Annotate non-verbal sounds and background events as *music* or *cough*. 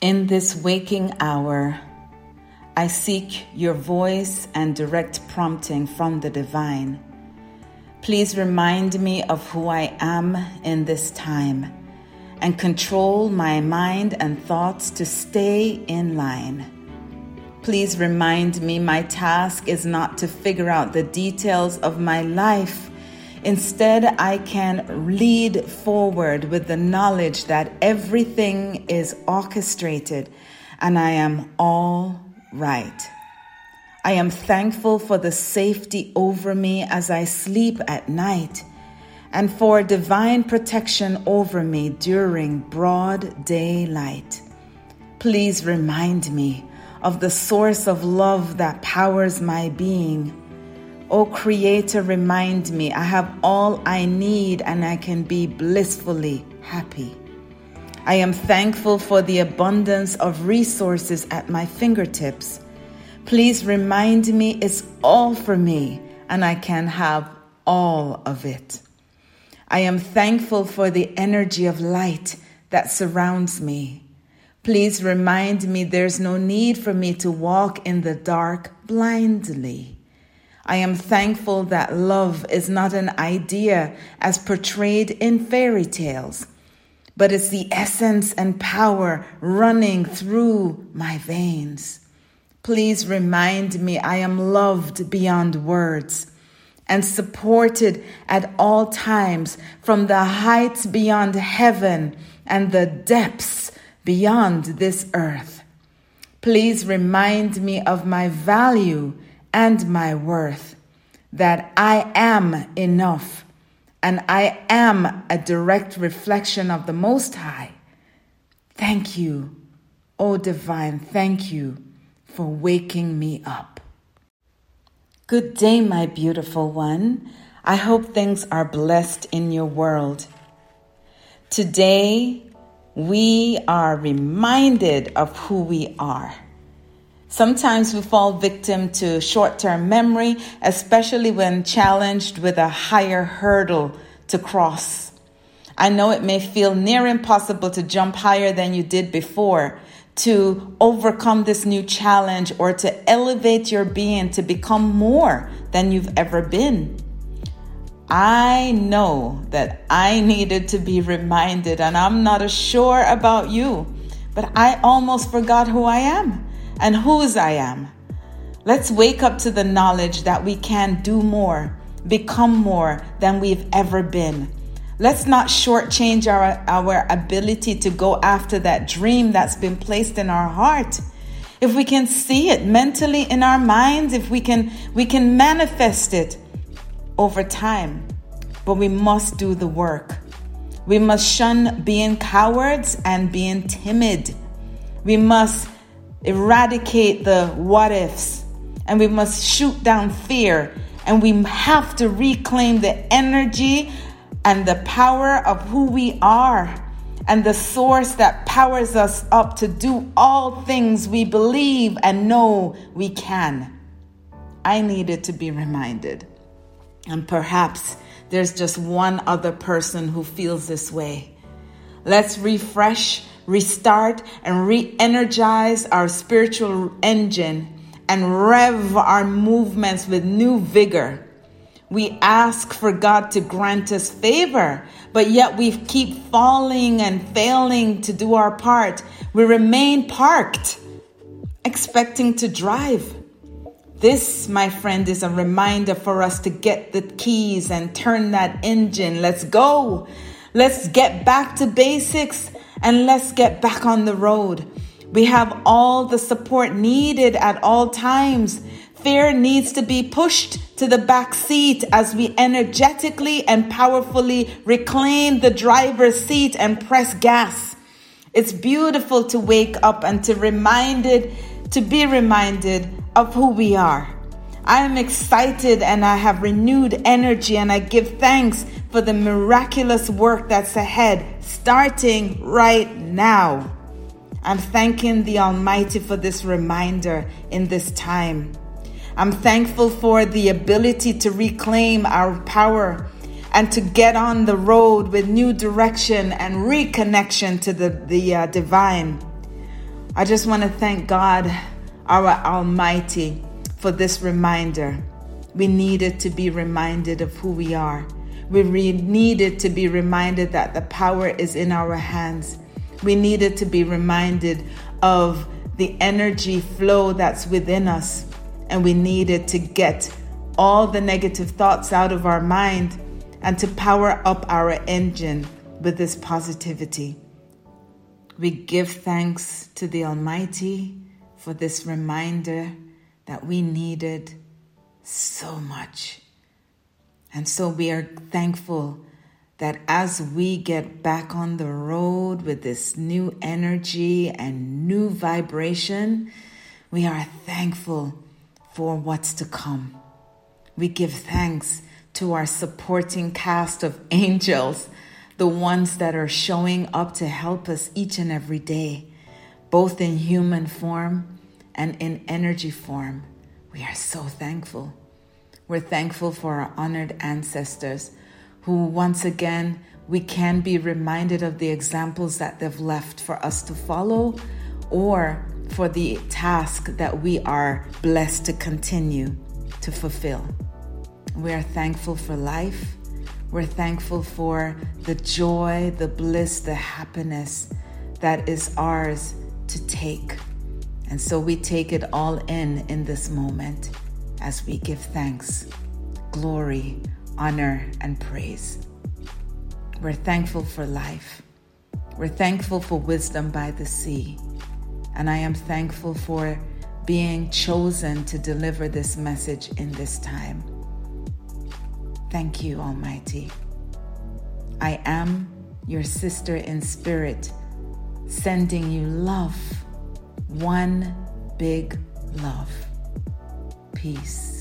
In this waking hour, I seek your voice and direct prompting from the divine. Please remind me of who I am in this time and control my mind and thoughts to stay in line. Please remind me my task is not to figure out the details of my life. Instead, I can lead forward with the knowledge that everything is orchestrated and I am all right. I am thankful for the safety over me as I sleep at night and for divine protection over me during broad daylight. Please remind me of the source of love that powers my being. O Creator, remind me I have all I need and I can be blissfully happy. I am thankful for the abundance of resources at my fingertips. Please remind me it's all for me and I can have all of it. I am thankful for the energy of light that surrounds me. Please remind me there's no need for me to walk in the dark blindly. I am thankful that love is not an idea as portrayed in fairy tales but it's the essence and power running through my veins. Please remind me I am loved beyond words and supported at all times from the heights beyond heaven and the depths beyond this earth. Please remind me of my value and my worth, that I am enough and I am a direct reflection of the Most High. Thank you, O Divine, thank you for waking me up. Good day, my beautiful one. I hope things are blessed in your world. Today, we are reminded of who we are. Sometimes we fall victim to short term memory, especially when challenged with a higher hurdle to cross. I know it may feel near impossible to jump higher than you did before, to overcome this new challenge, or to elevate your being to become more than you've ever been. I know that I needed to be reminded, and I'm not as sure about you, but I almost forgot who I am and whose I am. Let's wake up to the knowledge that we can do more, become more than we've ever been. Let's not shortchange our, our ability to go after that dream that's been placed in our heart. If we can see it mentally in our minds, if we can we can manifest it over time. But we must do the work. We must shun being cowards and being timid. We must eradicate the what ifs, and we must shoot down fear, and we have to reclaim the energy and the power of who we are and the source that powers us up to do all things we believe and know we can. I needed to be reminded. And perhaps there's just one other person who feels this way. Let's refresh restart and re energize our spiritual engine and rev our movements with new vigor. We ask for God to grant us favor, but yet we keep falling and failing to do our part. We remain parked, expecting to drive. This, my friend, is a reminder for us to get the keys and turn that engine. Let's go. Let's get back to basics and let's get back on the road. We have all the support needed at all times. Fear needs to be pushed to the back seat as we energetically and powerfully reclaim the driver's seat and press gas. It's beautiful to wake up and to reminded to be reminded of who we are. I am excited and I have renewed energy and I give thanks for the miraculous work that's ahead, starting right now. I'm thanking the Almighty for this reminder in this time. I'm thankful for the ability to reclaim our power and to get on the road with new direction and reconnection to the, the uh, divine. I just want to thank God, our Almighty, for this reminder. We needed to be reminded of who we are. We re- needed to be reminded that the power is in our hands. We needed to be reminded of the energy flow that's within us. And we needed to get all the negative thoughts out of our mind and to power up our engine with this positivity. We give thanks to the Almighty for this reminder that we needed so much. And so we are thankful that as we get back on the road with this new energy and new vibration, we are thankful for what's to come. We give thanks to our supporting cast of *laughs* angels, the ones that are showing up to help us each and every day, both in human form and in energy form. We are so thankful. We're thankful for our honored ancestors who, once again, we can be reminded of the examples that they've left for us to follow or for the task that we are blessed to continue to fulfill. We are thankful for life. We're thankful for the joy, the bliss, the happiness that is ours to take. And so we take it all in in this moment as we give thanks, glory, honor, and praise. We're thankful for life. We're thankful for wisdom by the sea. And I am thankful for being chosen to deliver this message in this time. Thank you, Almighty. I am your sister in spirit, sending you love, one big love. Peace.